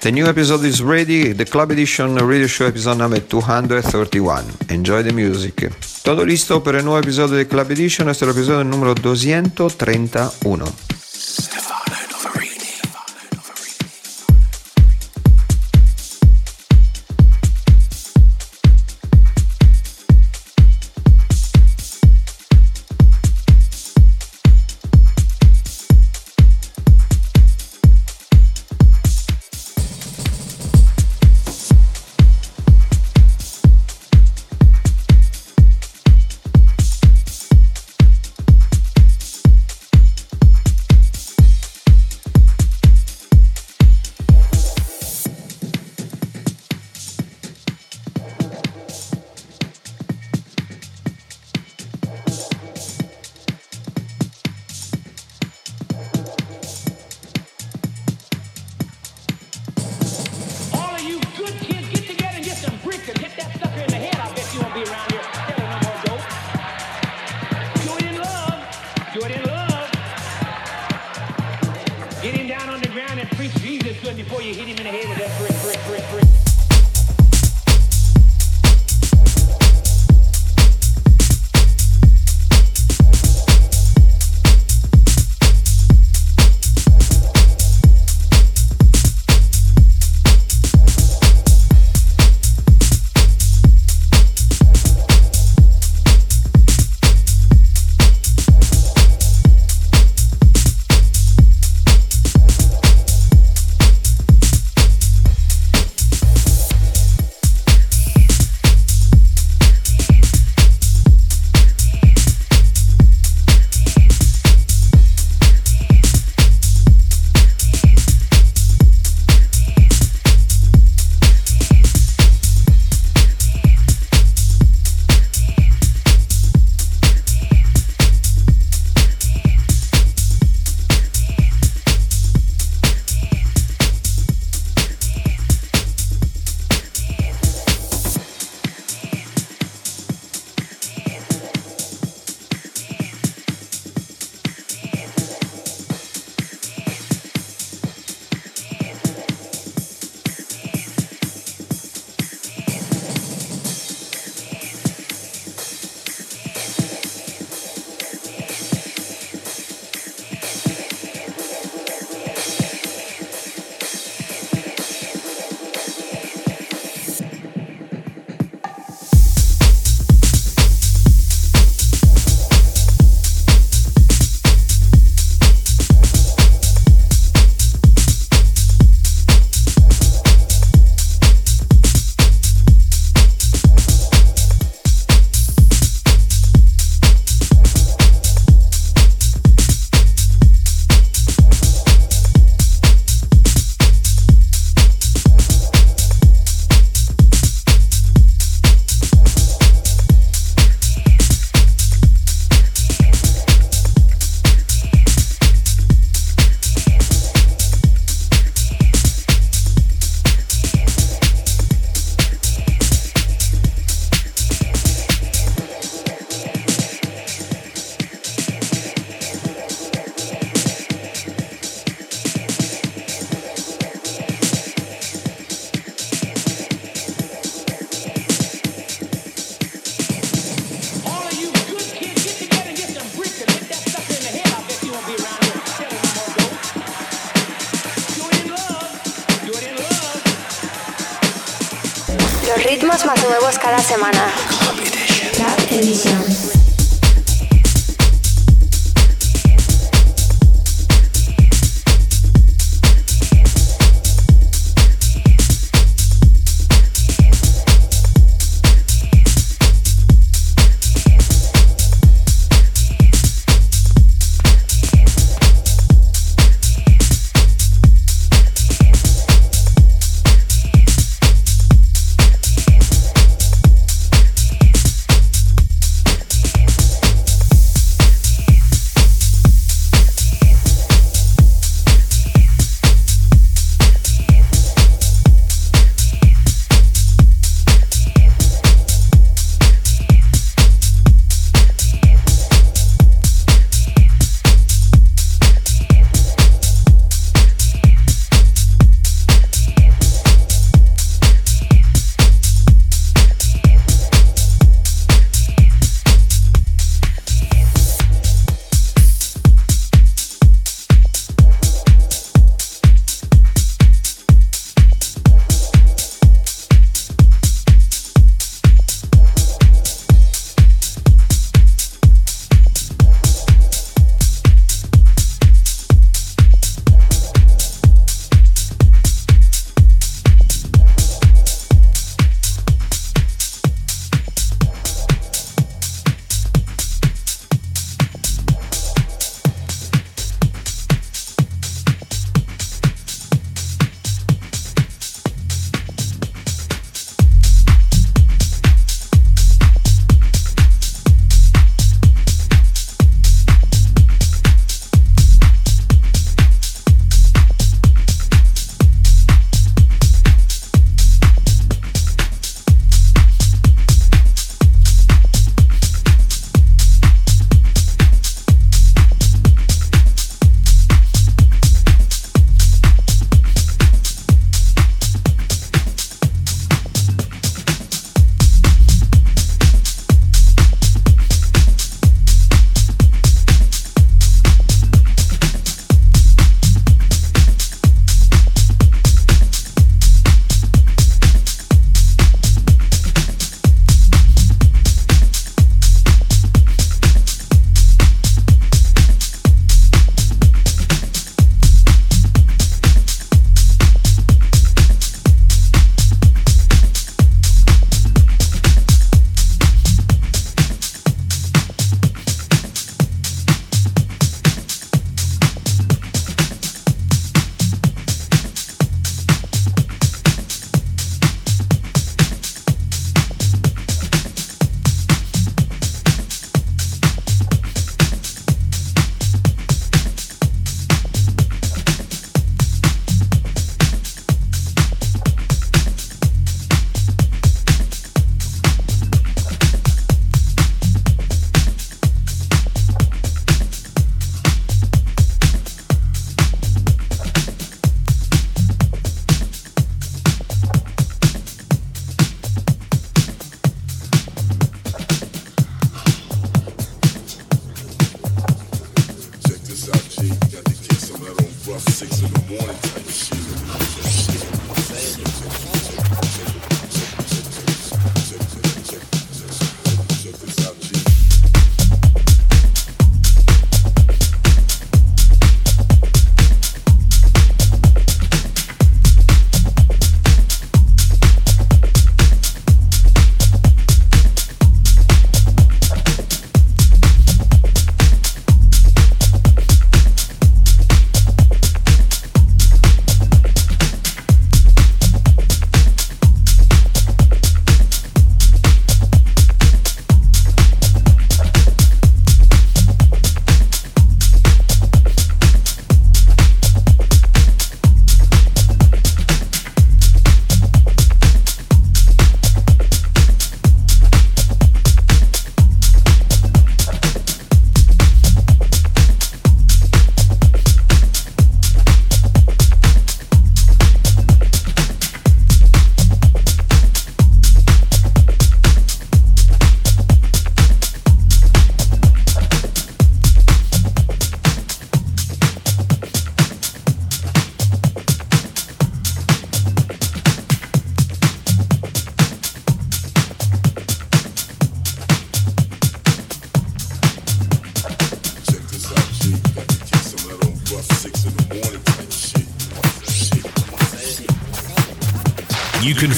The new episode is ready, the Club Edition Radio Show episode number 231. Enjoy the music. Todo listo per il nuovo episodio del Club Edition, questo è l'episodio numero 231.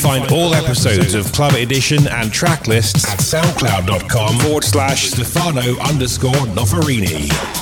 Find all episodes of Club Edition and track lists at soundcloud.com forward slash Stefano underscore Noferini.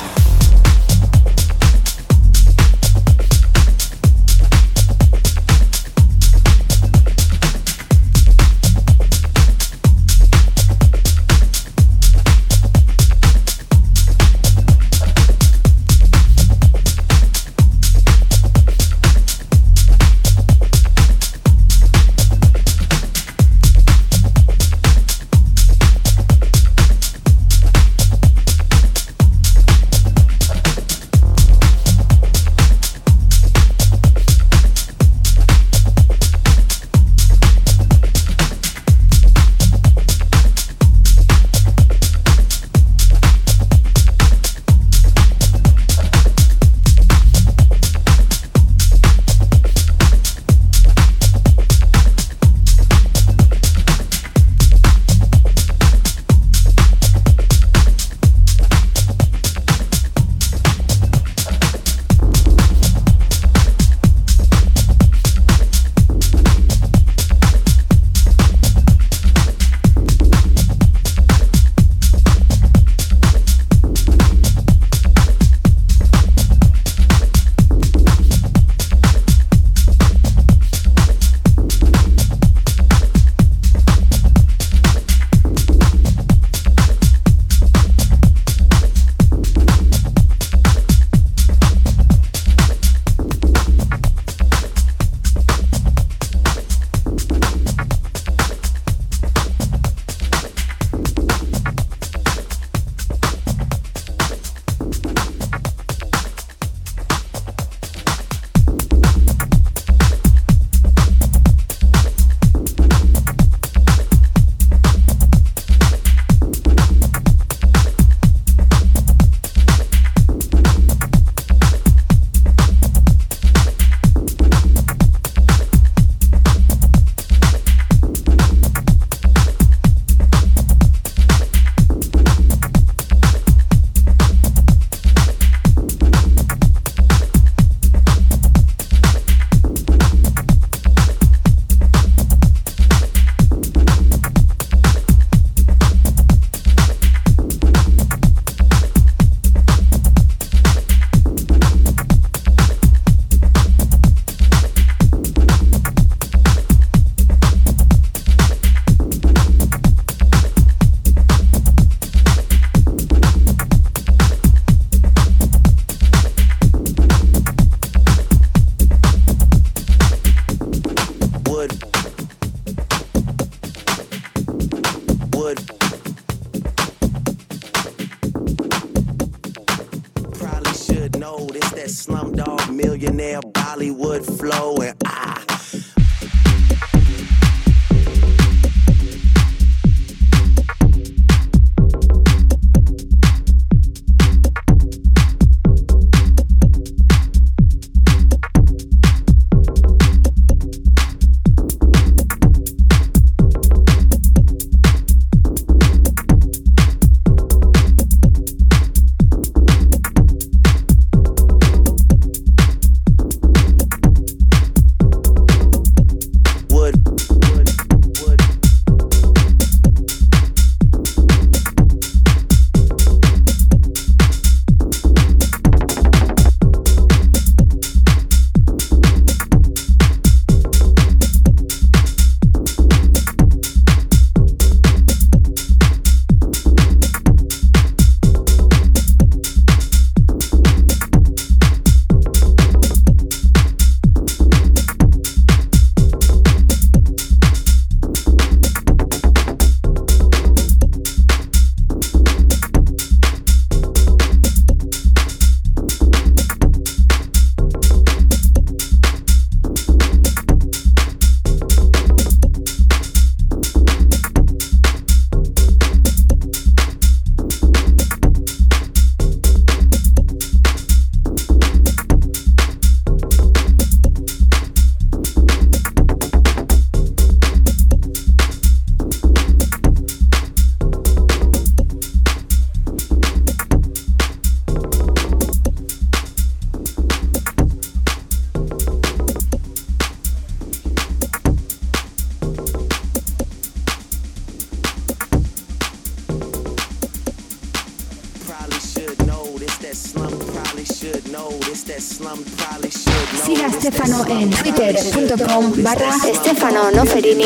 Barra Stefano Noferini.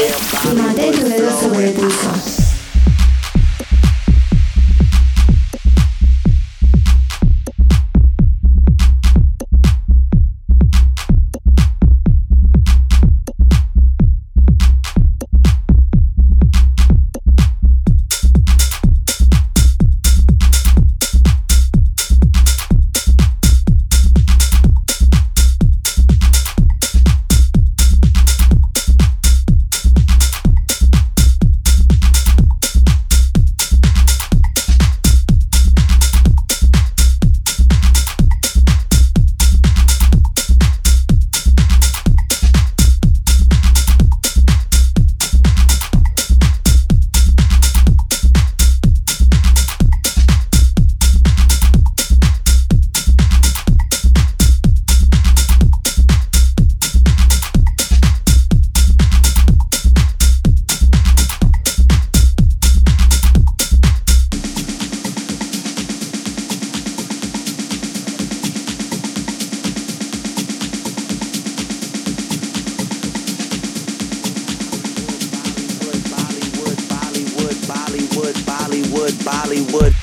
Bollywood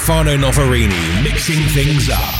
Stefano Noferini mixing things up.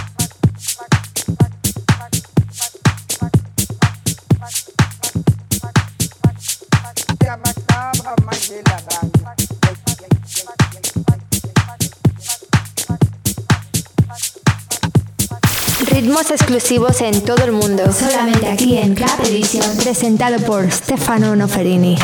Ritmos exclusivos en todo el mundo. Solamente aquí en Club Edition. Presentado por Stefano Noferini.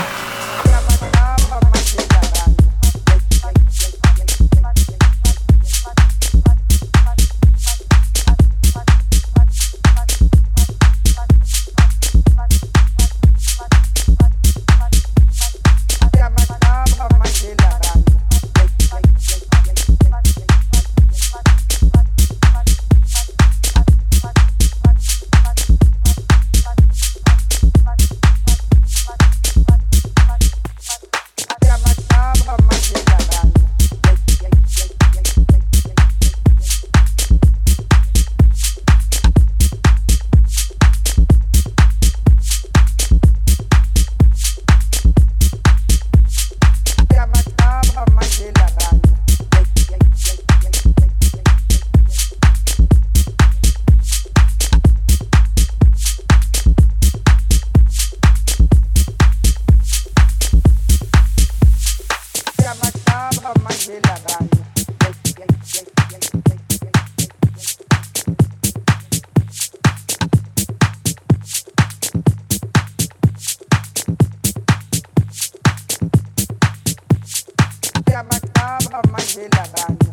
de la banda.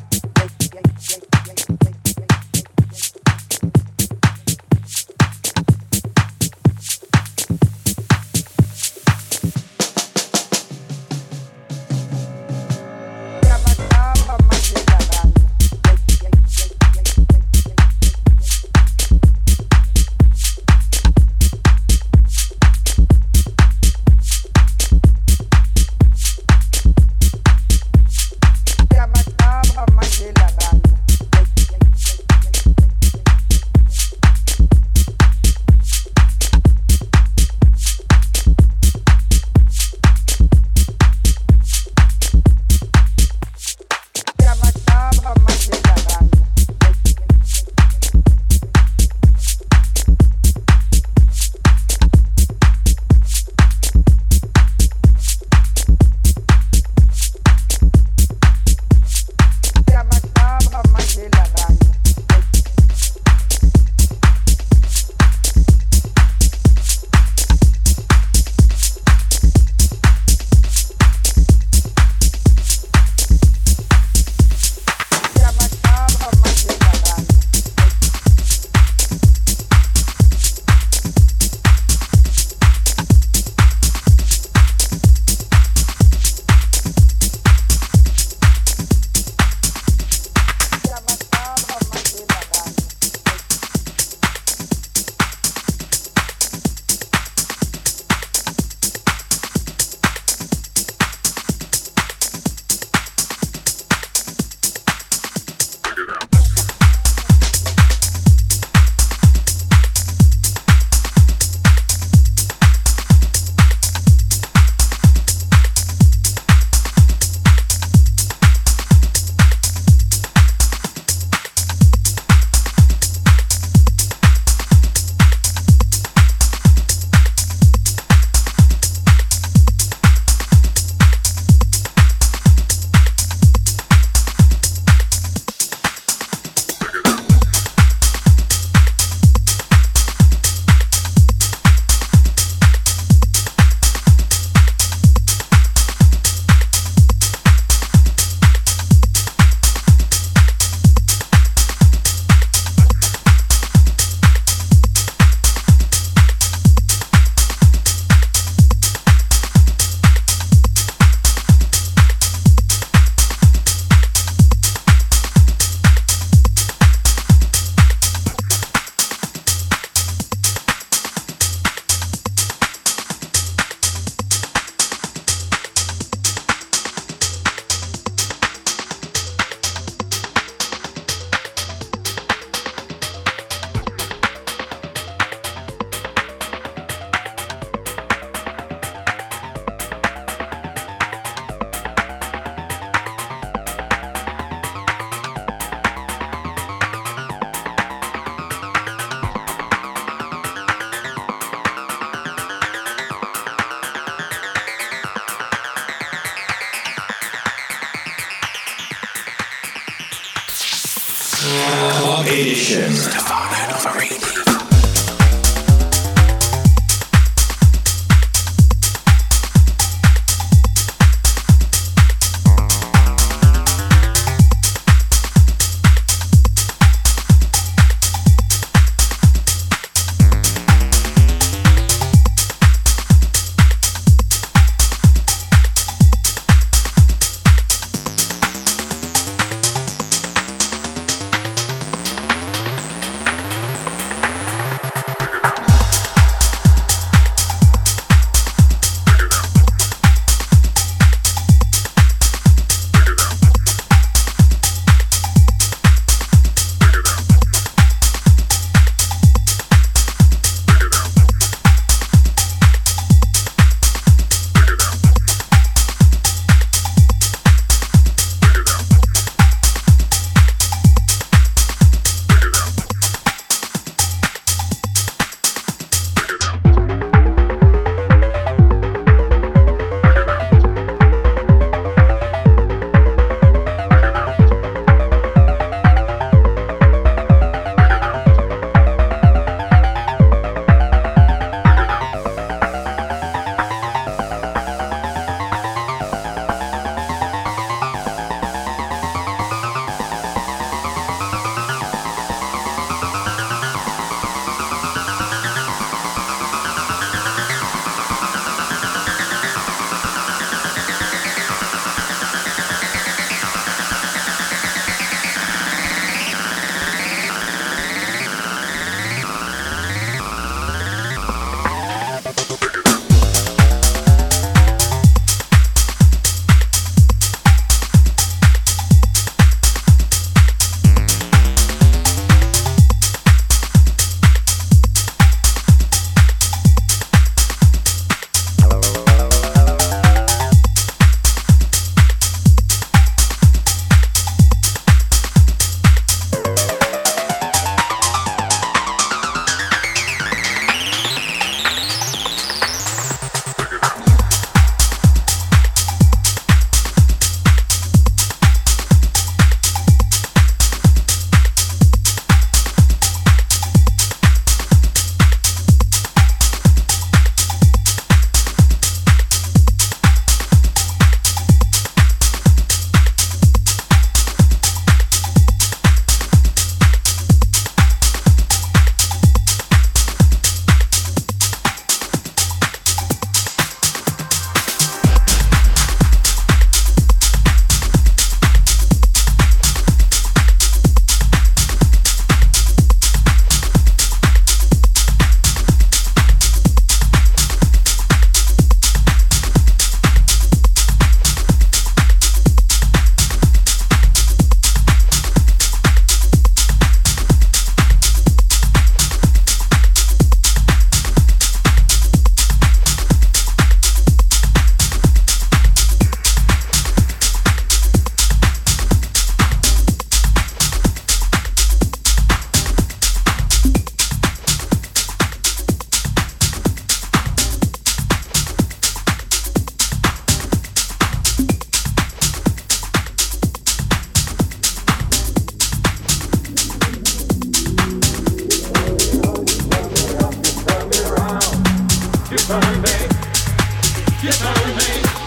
Yes, I remain.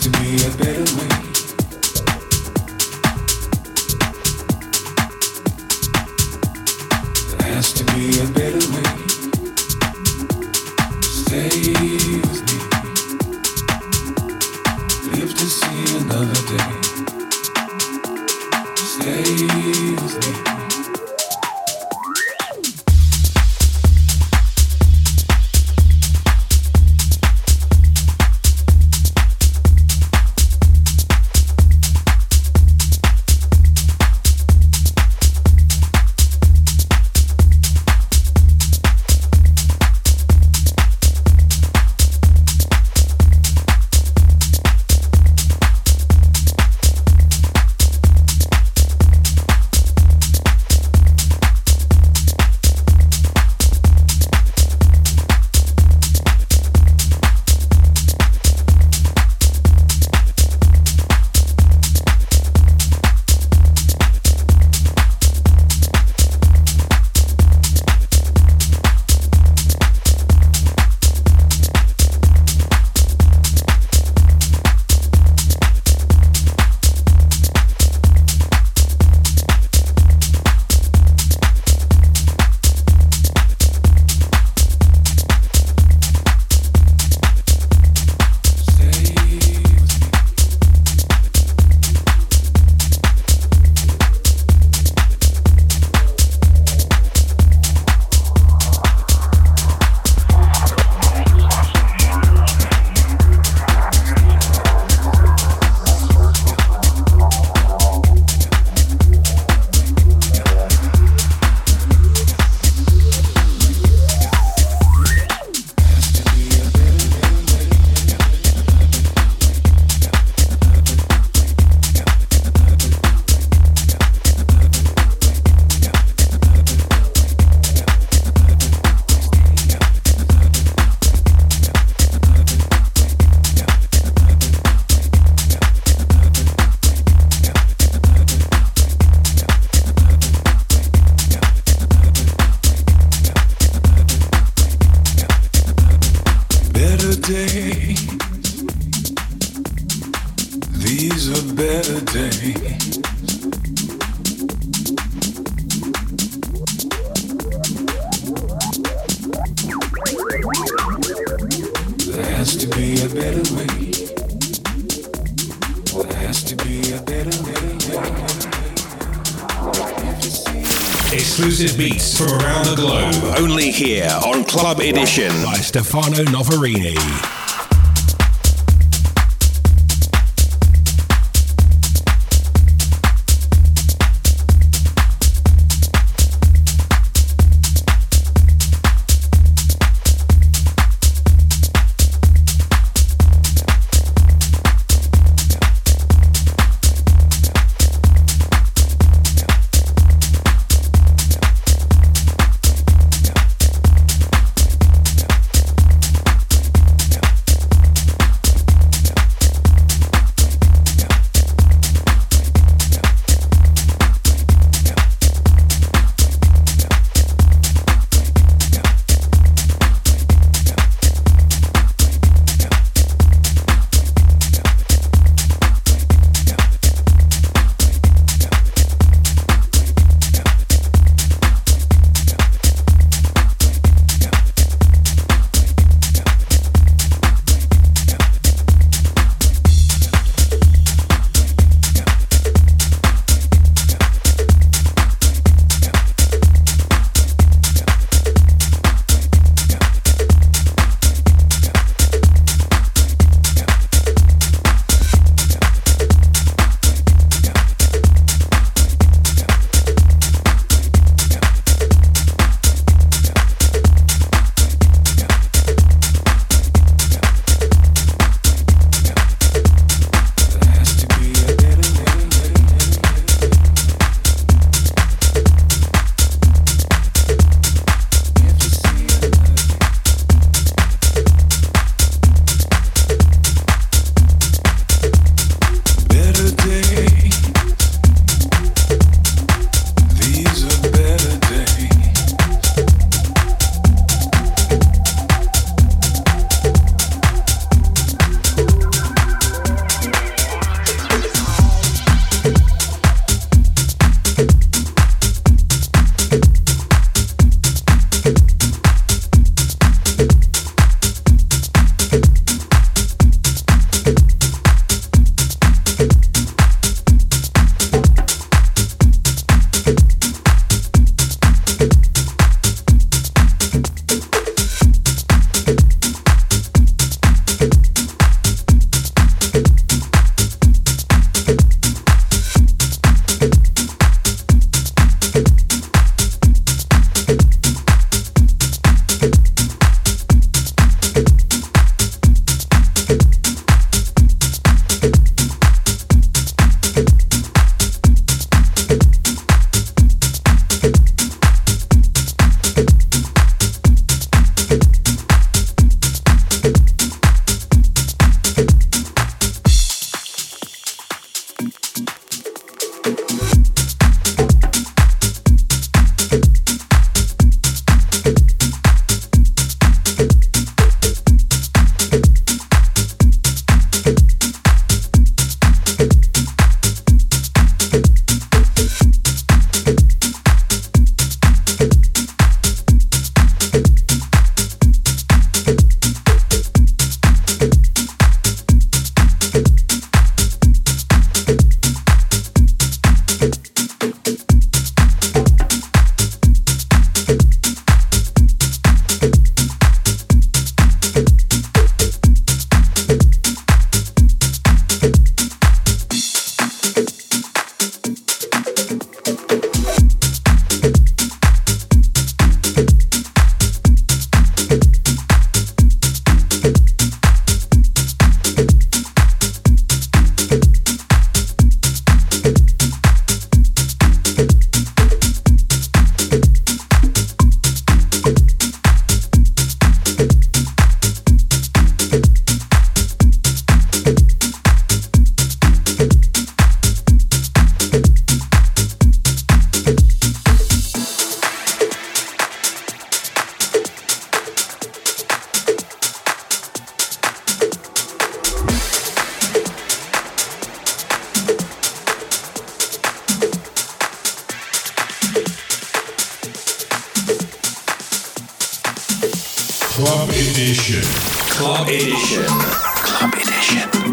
Has to be a better way. There has to be a better way. Stay. Stefano Noferini. Edition. Club Edition. Club Edition.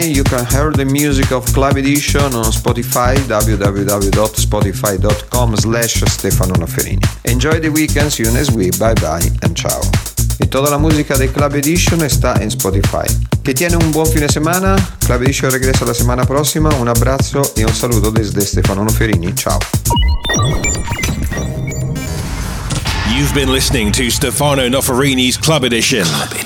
Find, you can hear the music of Club Edition on Spotify, www.spotify.com slash Stefano Noferini. Enjoy the weekend, see you next week, bye bye and ciao. Y toda la música de Club Edition está en Spotify. Que tiene un buen fin de semana. Club Edition regresa la semana próxima. Un abrazo y un saludo desde Stefano Noferini. Ciao. You've been listening to Stefano Noferini's Club Edition. Club Edition.